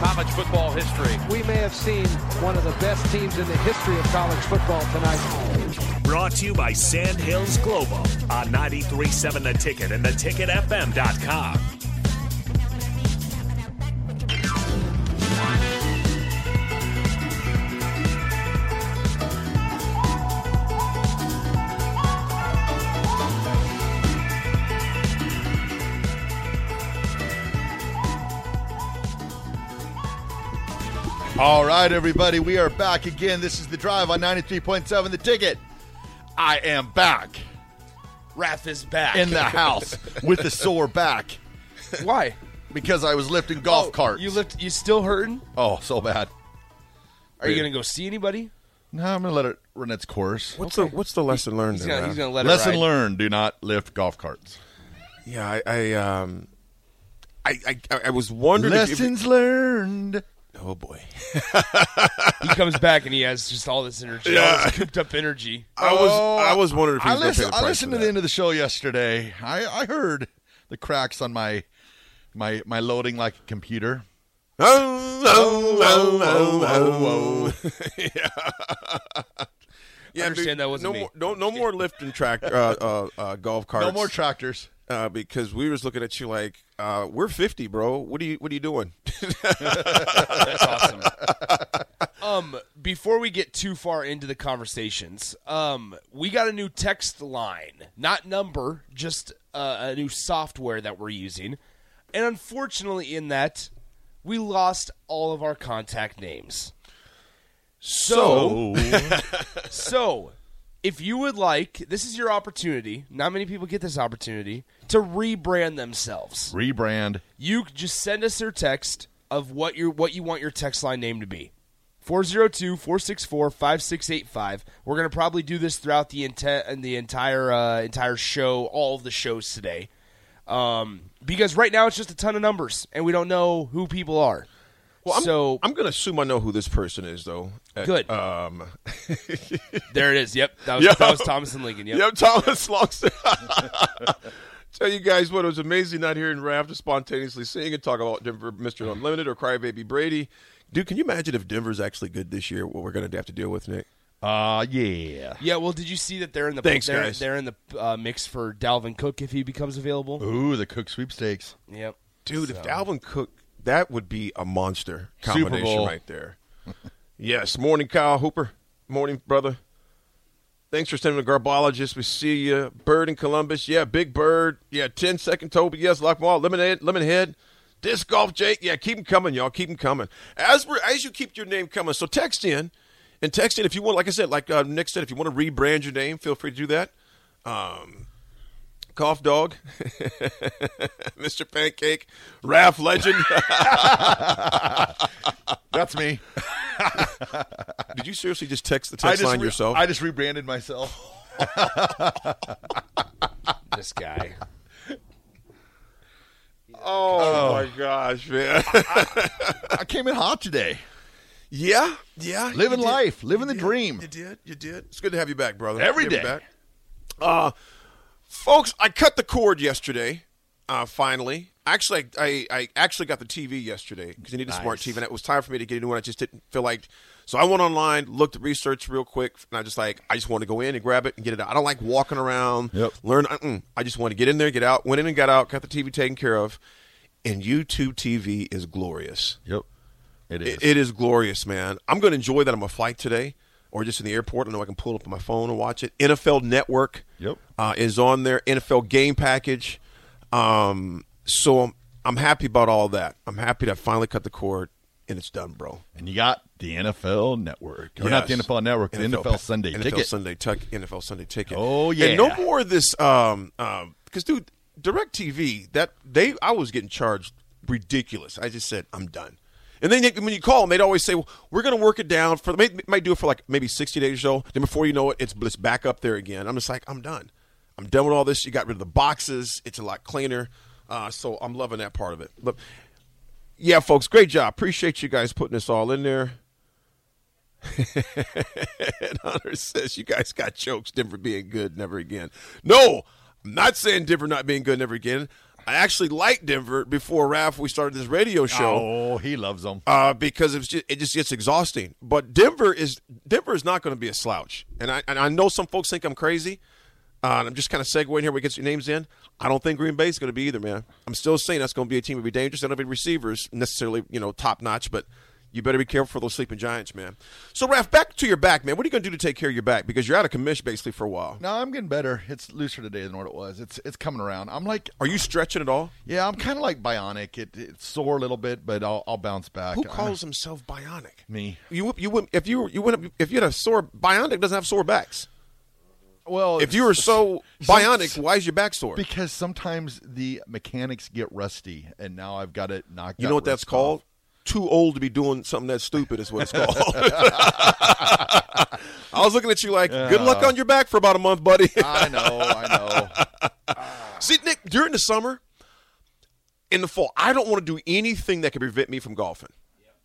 college football history. We may have seen one of the best teams in the history of college football tonight. Brought to you by Sandhills Global on 93.7 The Ticket and theticketfm.com. All right, everybody, we are back again. This is the drive on 93.7 The Ticket. I am back Raff is back. in the house with the sore back Why? because I was lifting golf Oh, carts. You lift. You still hurting? oh, so bad. Are you gonna go see anybody? No, I'm going to let it run its course. What's the What's the lesson learned? He's there, gonna. Ralph? He's gonna let Lesson it ride. learned do not lift golf carts. Yeah, I, I um, I, I, I was wondering. if you- Lessons learned. Oh boy, He comes back and he has just all this energy, all this cooped up energy. I was Oh, I was wondering if he I was going to pay listened, the I listened for to the end of the show yesterday. I, I heard the cracks on my my my loading like a computer. Oh, oh, oh, oh, oh, oh. yeah, understand dude, that wasn't no me. more, no, no more lifting track uh, uh, uh, golf carts. No more tractors. Uh, because we was looking at you like uh, we're fifty, bro. What are you What are you doing? That's awesome. um, before we get too far into the conversations, um, we got a new text line, not number, just uh, a new software that we're using, and unfortunately, in that, we lost all of our contact names. So, so if you would like, this is your opportunity. Not many people get this opportunity to rebrand themselves Rebrand. you just send us your text of what your what you want your text line name to be. 402-464-5685. We're going to probably do this throughout the enti- and the entire uh, entire show, all of the shows today. Um, because right now it's just a ton of numbers and we don't know who people are. Well, I'm, so I'm going to assume I know who this person is, though. Uh, Good. Um, there it is. Yep. That was, Yep. that was Thomas and Lincoln. Yep. Yep, Thomas Longster. Tell you guys what, it was amazing not hearing Raff just spontaneously sing and talk about Denver, Mr. Unlimited or Crybaby Brady. Dude, can you imagine if Denver's actually good this year? What we're going to have to deal with, Nick? Uh yeah. Yeah, well, did you see that they're in the Thanks, they're, guys. they're in the uh, mix for Dalvin Cook if he becomes available? Ooh, the Cook sweepstakes. Yep. Dude, if Dalvin Cook, that would be a monster Super combination Bowl. right there. yes. Morning, Kyle Hooper. Morning, brother. Thanks for sending the garbologist. We see you. Bird in Columbus. Yeah, Big Bird. Yeah, 10 second Toby. Yes, Lockmall. Lemonade, Lemonhead. Disc golf, Jake. Yeah, keep them coming, y'all. Keep them coming. As we're as you keep your name coming, so text in and text in if you want. Like I said, like uh, Nick said, if you want to rebrand your name, feel free to do that. Um, Cough Dog, Mr. Pancake, Raph Legend. That's me. Did you seriously just text the I text just line re- yourself? I just rebranded myself. This guy. oh, my gosh, man. I came in hot today. yeah, yeah. Living you did. life, living You the did. dream. You did. You did. It's good to have you back, brother. Every Good day. back. Uh, folks, I cut the cord yesterday. Uh, finally, actually, I, I actually got the TV yesterday because I needed a smart Nice. TV, and it was time for me to get a new one. I just didn't feel like. So I went online, looked at research real quick, and I just like I just wanted to go in and grab it and get it out. I don't like walking around, Yep. learn. uh-uh. I just want to get in there, get out. Went in and got out, got the TV taken care of, and YouTube TV is glorious. Yep. It is. It, it is glorious, man. I'm going to enjoy that on my flight today or just in the airport. I know I can pull up on my phone and watch it. NFL Network Yep. uh, is on there, NFL Game Package. Um, so I'm, I'm happy about all that. I'm happy that I finally cut the cord and it's done, bro. and you got the NFL Network. Or not the NFL Network, the NFL, Sunday NFL ticket. Sunday tuck, NFL Sunday ticket. Oh, yeah, And no more of this. Um, um, because dude, Direct TV that they I was getting charged ridiculous. I just said I'm done. And then they, when you call them, they'd always say, well, "We're going to work it down for may, might do it for like maybe 60 days or so." Then before you know it, it's it's back up there again. I'm just like, I'm done. I'm done with all this. You got rid of the boxes. It's a lot cleaner. Uh, so I'm loving that part of it. But yeah, folks, great job. Appreciate you guys putting this all in there. and Hunter says you guys got jokes. Denver being good, never again. No, I'm not saying Denver not being good, never again. I actually liked Denver before Ralph. We started this radio show Oh, he loves them. uh, because it's just, it just gets exhausting. But Denver is Denver is not going to be a slouch, and I and I know some folks think I'm crazy. Uh, and I'm just kind of segueing here. We get your names in. I don't think Green Bay is going to be either, man. I'm still saying that's going to be a team that be dangerous. They don't have receivers necessarily, you know, top notch, but you better be careful for those sleeping giants, man. So, Raff, back to your back, man. What are you going to do to take care of your back? Because you're out of commission basically for a while. No, I'm getting better. It's looser today than what it was. It's it's coming around. I'm like, Are you stretching at all? yeah, I'm kind of like bionic. It, it's sore a little bit, but I'll, I'll bounce back. Who I'm- calls himself bionic? me? You you wouldn't- if you you went if you had a sore bionic doesn't have sore backs. Well, If you were so bionic, why is your back sore? because sometimes the mechanics get rusty, and now I've got it knocked. You know what that's rust called? Too old to be doing something that stupid is what it's called. I was looking at you like, good luck on your back for about a month, buddy. I know, I know. See, Nick, during the summer, in the fall, I don't want to do anything that can prevent me from golfing.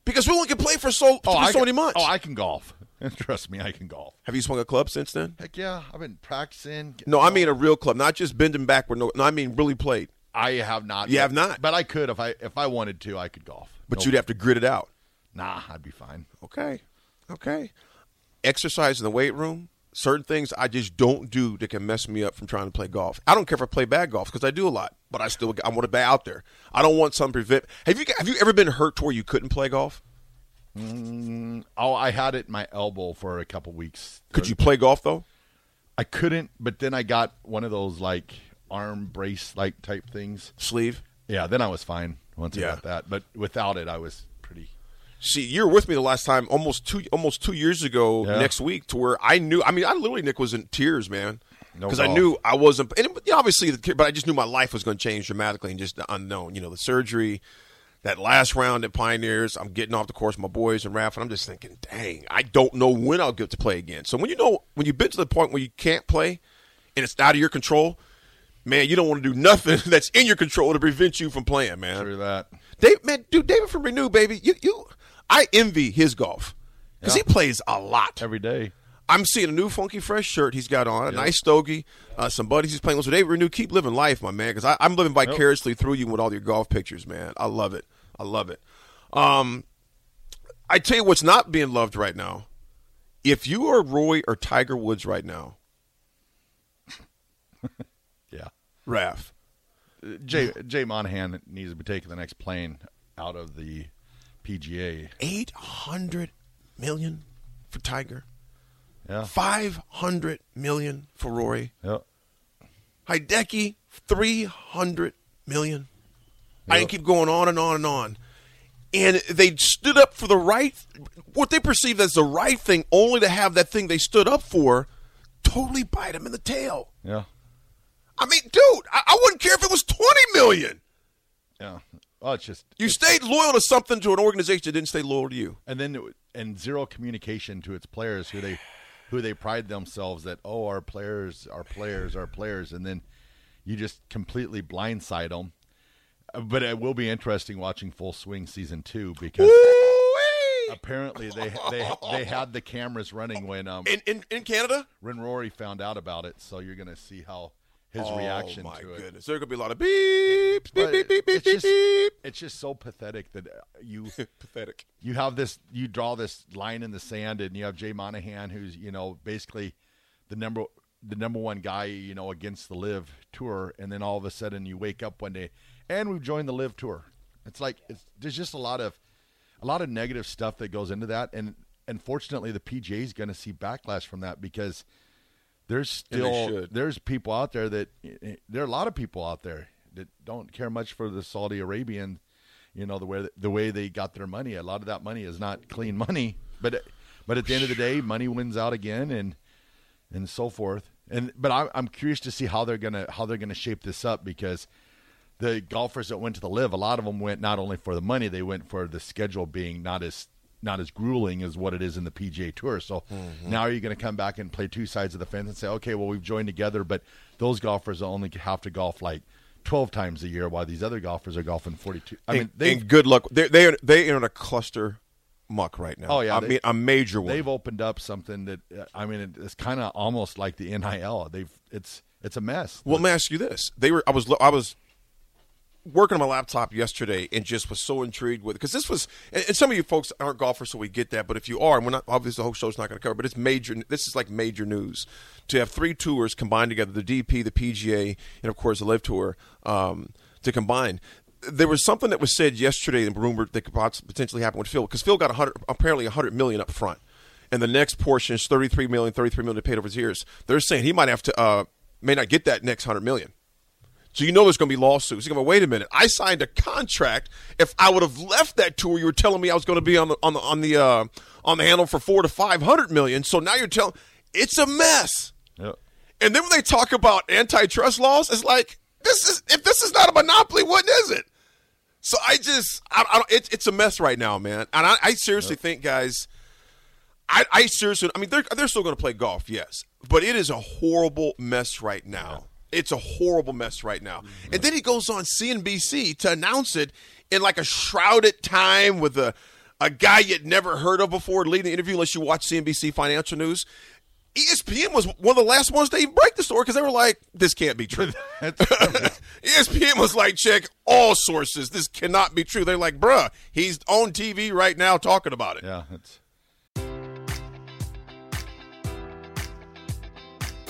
Because we only can play for so, oh, for so can- many months. Oh, I can golf. And trust me, I can golf. Have you swung a club since then? Heck yeah, I've been practicing. No, I mean a real club, not just bending backward. No, no I mean really played. I have not. You yet, have not? but I could if I if I wanted to. I could golf. But No- you'd have to grit it out. nah, I'd be fine. Okay. Okay. Exercise in the weight room. Certain things I just don't do that can mess me up from trying to play golf. I don't care if I play bad golf because I do a lot, but I still I want to be out there. I don't want some prevent. Have you have you ever been hurt to where you couldn't play golf? Mm, oh, I had it in my elbow for a couple weeks. Could you play golf though? I couldn't, but then I got one of those like arm brace like type things. Sleeve. Yeah, then I was fine once Yeah. I got that. But without it, I was pretty. See, you're with me the last time, almost two almost two years ago Yeah. next week, to where I knew. I mean, I literally Nick was in tears, man, No because I knew I wasn't. And it- obviously, but I just knew my life was going to change dramatically and just the unknown. You know, the surgery, that last round at Pioneers. I'm getting off the course, with my boys and Ralph, and I'm just thinking, dang, I don't know when I'll get to play again. So when you know when you've been to the point where you can't play and it's out of your control. Man, you don't want to do nothing that's in your control to prevent you from playing, man. Through that. Dave, man, dude, David from Renew, baby, you, you, I envy his golf because he plays a lot. Every day. I'm seeing a new funky fresh shirt he's got on, a nice stogie, uh, some buddies he's playing with. So David Renew, keep living life, my man, because I'm living vicariously through you with all your golf pictures, man. I love it. I love it. Um, I tell you what's not being loved right now. If you are Rory or Tiger Woods right now, Yeah. Raff, Jay Jay Monahan needs to be taking the next plane out of the PGA. eight hundred million for Tiger, Yeah. five hundred million for Rory. Yep. Hideki, three hundred million. I can keep going on and on and on. And they stood up for the right, what they perceived as the right thing, only to have that thing they stood up for totally bite them in the tail. Yeah. I mean, dude, I, I wouldn't care if it was twenty million. Yeah. Well, it's just You stayed loyal to something to an organization that didn't stay loyal to you. and then and zero communication to its players who they who they pride themselves that oh our players our players our players and then you just completely blindside them but it will be interesting watching full swing season two because apparently they they they had the cameras running when um In, in in Canada, when Rory found out about it so you're gonna see how his reaction oh my to it goodness, there's gonna be a lot of beeps, beep, beep, beep, beep, it's beep, just beep. it's just so pathetic that uh, you Pathetic. you have this you draw this line in the sand and you have Jay Monahan who's you know basically the number the number one guy you know against the LIV tour and then all of a sudden you wake up one day and we've joined the LIV tour. It's like it's, there's just a lot of a lot of negative stuff that goes into that. And unfortunately the PGA is going to see backlash from that because there's still there's people out there that there are a lot of people out there that don't care much for the Saudi Arabian you know the way the way they got their money. A lot of that money is not clean money but but at the end of the day money wins out again and and so forth. And but I'm I'm curious to see how they're gonna how they're gonna shape this up because the golfers that went to the LIV a lot of them went not only for the money they went for the schedule being not as not as grueling as what it is in the PGA Tour. So now are you going to come back and play two sides of the fence and say, okay, well we've joined together, but those golfers only have to golf like twelve times a year, while these other golfers are golfing forty two. I mean, they good luck. They they are they are in a cluster muck right now. Oh, yeah, I they- mean a major one. they've opened up something that uh, I mean it- it's kind of almost like the NIL. They've it's it's a mess. Well, let me ask you this: They were. I was. I was working on my laptop yesterday and just was so intrigued with it because this was. And, and some of you folks aren't golfers, so we get that. But if you are, and we're not obviously the whole show's not going to cover, but it's major. This is like major news to have three tours combined together: the DP, the PGA, and of course the LIV Tour um, to combine. There was something that was said yesterday and rumored that could potentially happen with Phil because Phil got 100, apparently 100 million up front, and the next portion is 33 million, 33 million paid over his years. They're saying he might have to, uh, may not get that next 100 million. So you know there's going to be lawsuits. You're going to wait a minute. I signed a contract. If I would have left that tour, you were telling me I was going to be on the on the on the uh, on the handle for four to five hundred million. So now you're telling it's a mess. Yep. And then when they talk about antitrust laws, it's like this is if this is not a monopoly, what is it? So I just I, I don't, it, it's a mess right now, man. And I, I seriously think, guys, I, I seriously, I mean, they're they're still going to play golf, yes, but it is a horrible mess right now. It's a horrible mess right now. And mm-hmm. then he goes on CNBC to announce it in like a shrouded time with a a guy you'd never heard of before leading the interview, unless you watch CNBC Financial News. ESPN was one of the last ones to even break the story because they were like, "This can't be true." ESPN was like, "Check all sources. This cannot be true." They're like, "Bruh, he's on TV right now talking about it." Yeah, it's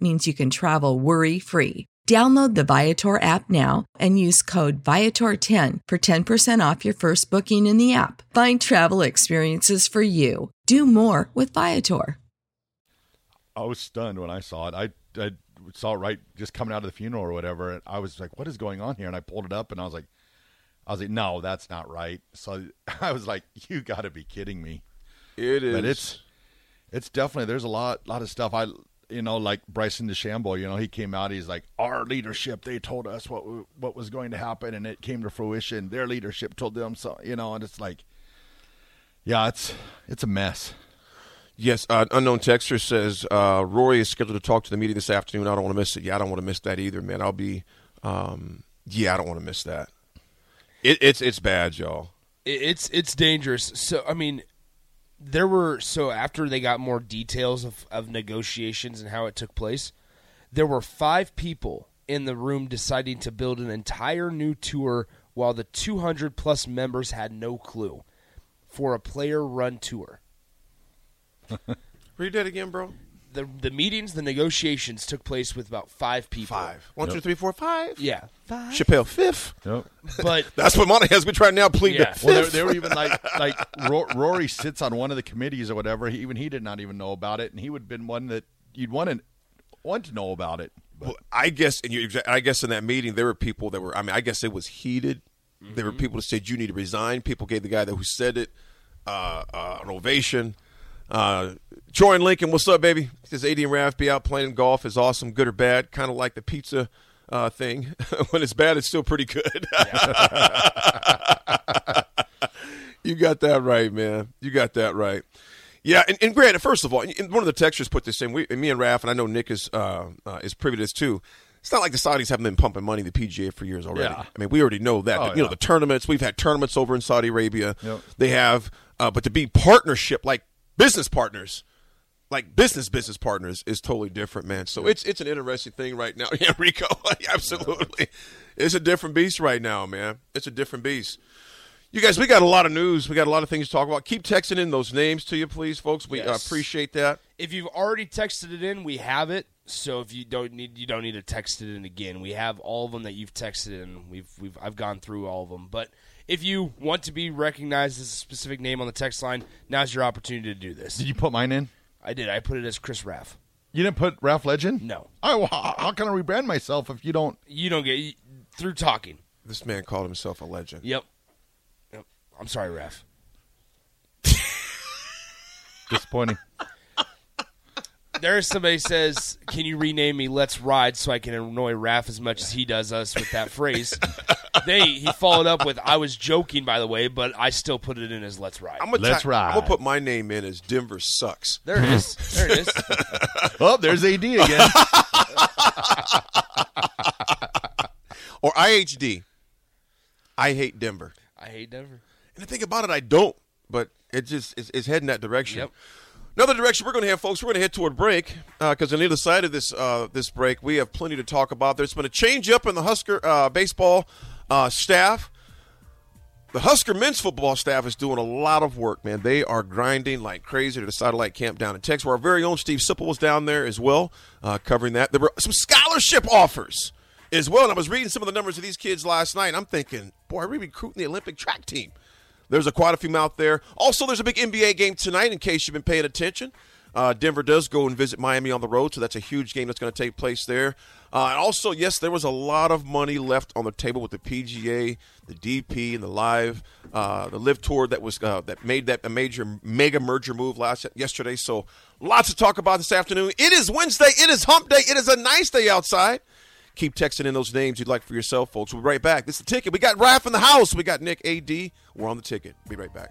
means you can travel worry free. Download the Viator app now and use code Viator10 for 10% off your first booking in the app. Find travel experiences for you. Do more with Viator. I was stunned when I saw it. I, I saw it right just coming out of the funeral or whatever, and I was like, "What is going on here?" And I pulled it up, and I was like, "I was like, no, that's not right." So I was like, "You got to be kidding me!" It is. But it's it's definitely there's a lot lot of stuff I you know, like Bryson DeChambeau, you know, he came out. He's like, our leadership. They told us what what was going to happen, and it came to fruition. Their leadership told them so, you know, and it's like, yeah, it's it's a mess. Yes, uh, unknown texter says uh, Rory is scheduled to talk to the media this afternoon. I don't want to miss it. Yeah, I don't want to miss that either, man. I'll be, um, yeah, I don't want to miss that. It, it's it's bad, y'all. It's it's dangerous. So I mean, there were so after they got more details of, of negotiations and how it took place, there were five people in the room deciding to build an entire new tour while the 200 plus members had no clue for a player run tour. Read that again, bro. The the meetings, the negotiations took place with about five people. Five. One, two, three, four, five. Yeah. Five. Chappelle fifth. Yep. But That's what Monahan's been trying now plead Yeah. the Well, they, fifth. they were even like like Ro- Rory sits on one of the committees or whatever. He, even he did not even know about it, and he would have been one that you'd want to want to know about it. But Well, I guess, and you, I guess in that meeting there were people that were. I mean, I guess it was heated. There were people that said you need to resign. People gave the guy that who said it uh, uh, an ovation. Uh, Troy and Lincoln, what's up, baby? Says AD and Raff be out playing golf is awesome, good or bad, kind of like the pizza uh, thing. when it's bad, it's still pretty good. you got that right, man. You got that right. Yeah, and, and granted, first of all, one of the textures put this in. We, and me and Raff, and I know Nick is uh, uh, is privy to this too. It's not like the Saudis haven't been pumping money to the PGA for years already. Yeah. I mean, we already know that. Oh, you know, the tournaments. We've had tournaments over in Saudi Arabia. Yep. They have, uh, but to be partnership like business partners, like business business partners, is totally different, man. So it's it's an interesting thing right now. Yeah, Rico, absolutely, it's a different beast right now, man. It's a different beast. You guys, we got a lot of news. We got a lot of things to talk about. Keep texting in those names to you, please, folks. We uh, Yes. appreciate that. if you've already texted it in, we have it. So if you don't need you don't need to text it in again. We have all of them that you've texted in. We've we've I've gone through all of them. But if you want to be recognized as a specific name on the text line, now's your opportunity to do this. did you put mine in? I did. I put it as Chris Raff. You didn't put Ralph Legend? No. I, well, how, how can I rebrand myself if you don't? You don't get through talking. This man called himself a legend. Yep. Yep. I'm sorry, Raff. Disappointing. There is somebody says, "Can you rename me Let's Ride so I can annoy Raff as much as he does us with that phrase?" they he followed up with, "I was joking, by the way, but I still put it in as Let's Ride." I'm gonna Let's ta- ride. I'm gonna put my name in as Denver sucks. there it is. There it is. oh, there's AD again. Or IHD. I hate Denver. I hate Denver. And the thing about it, I don't. But it just it's, it's heading that direction. Yep. Another direction we're going to have, folks. We're going to head toward break because on the other side of this uh, this break, we have plenty to talk about. There's been a change up in the Husker uh, baseball uh, staff. The Husker men's football staff is doing a lot of work, man. They are grinding like crazy to the satellite camp down in Texas, where our very own Steve Sipple was down there as well, uh, covering that. There were some scholarship offers as well. And I was reading some of the numbers of these kids last night. I'm thinking, boy, are we recruiting the Olympic track team? There's a quite a few out there. Also, there's a big NBA game tonight. In case you've been paying attention, uh, Denver does go and visit Miami on the road, so that's a huge game that's going to take place there. Uh, and also, yes, there was a lot of money left on the table with the PGA, the DP, and the LIV, uh, the LIV tour that was uh, that made that a major mega merger move last yesterday. So lots to talk about this afternoon. It is Wednesday. It is Hump Day. It is a nice day outside. Keep texting in those names you'd like for yourself, folks. We'll be right back. This is the ticket. We got Raff in the house. We got Nick AD. We're on the ticket. Be right back.